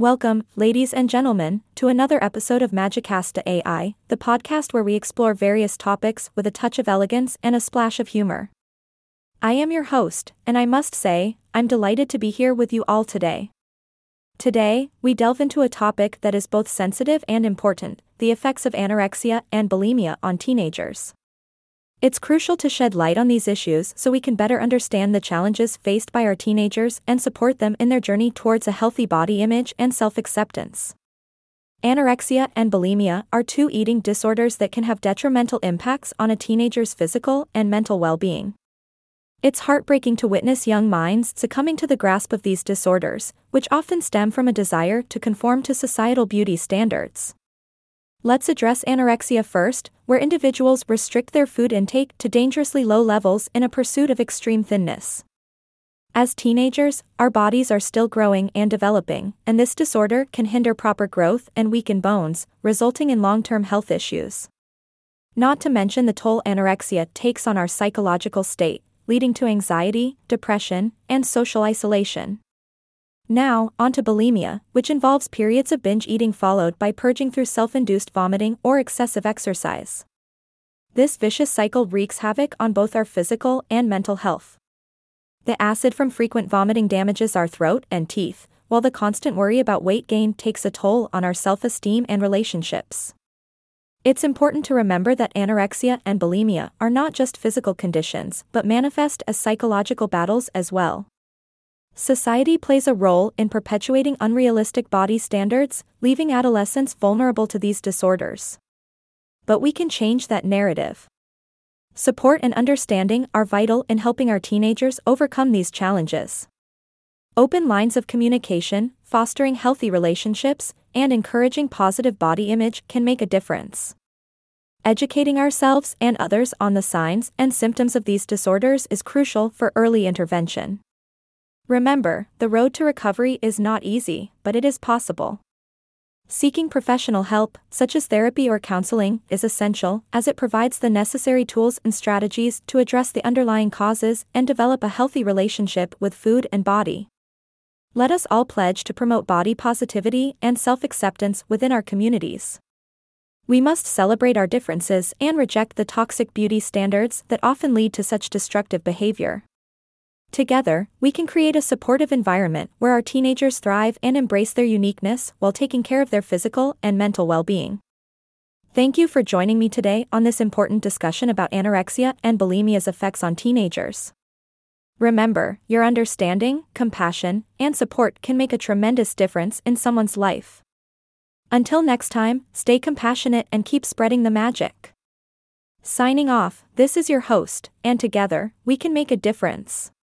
Welcome, ladies and gentlemen, to another episode of Magicasta AI, the podcast where we explore various topics with a touch of elegance and a splash of humor. I am your host, and I must say, I'm delighted to be here with you all today. Today, we delve into a topic that is both sensitive and important the effects of anorexia and bulimia on teenagers. It's crucial to shed light on these issues so we can better understand the challenges faced by our teenagers and support them in their journey towards a healthy body image and self acceptance. Anorexia and bulimia are two eating disorders that can have detrimental impacts on a teenager's physical and mental well being. It's heartbreaking to witness young minds succumbing to the grasp of these disorders, which often stem from a desire to conform to societal beauty standards. Let's address anorexia first, where individuals restrict their food intake to dangerously low levels in a pursuit of extreme thinness. As teenagers, our bodies are still growing and developing, and this disorder can hinder proper growth and weaken bones, resulting in long term health issues. Not to mention the toll anorexia takes on our psychological state, leading to anxiety, depression, and social isolation. Now, onto bulimia, which involves periods of binge eating followed by purging through self induced vomiting or excessive exercise. This vicious cycle wreaks havoc on both our physical and mental health. The acid from frequent vomiting damages our throat and teeth, while the constant worry about weight gain takes a toll on our self esteem and relationships. It's important to remember that anorexia and bulimia are not just physical conditions but manifest as psychological battles as well. Society plays a role in perpetuating unrealistic body standards, leaving adolescents vulnerable to these disorders. But we can change that narrative. Support and understanding are vital in helping our teenagers overcome these challenges. Open lines of communication, fostering healthy relationships, and encouraging positive body image can make a difference. Educating ourselves and others on the signs and symptoms of these disorders is crucial for early intervention. Remember, the road to recovery is not easy, but it is possible. Seeking professional help, such as therapy or counseling, is essential as it provides the necessary tools and strategies to address the underlying causes and develop a healthy relationship with food and body. Let us all pledge to promote body positivity and self acceptance within our communities. We must celebrate our differences and reject the toxic beauty standards that often lead to such destructive behavior. Together, we can create a supportive environment where our teenagers thrive and embrace their uniqueness while taking care of their physical and mental well being. Thank you for joining me today on this important discussion about anorexia and bulimia's effects on teenagers. Remember, your understanding, compassion, and support can make a tremendous difference in someone's life. Until next time, stay compassionate and keep spreading the magic. Signing off, this is your host, and together, we can make a difference.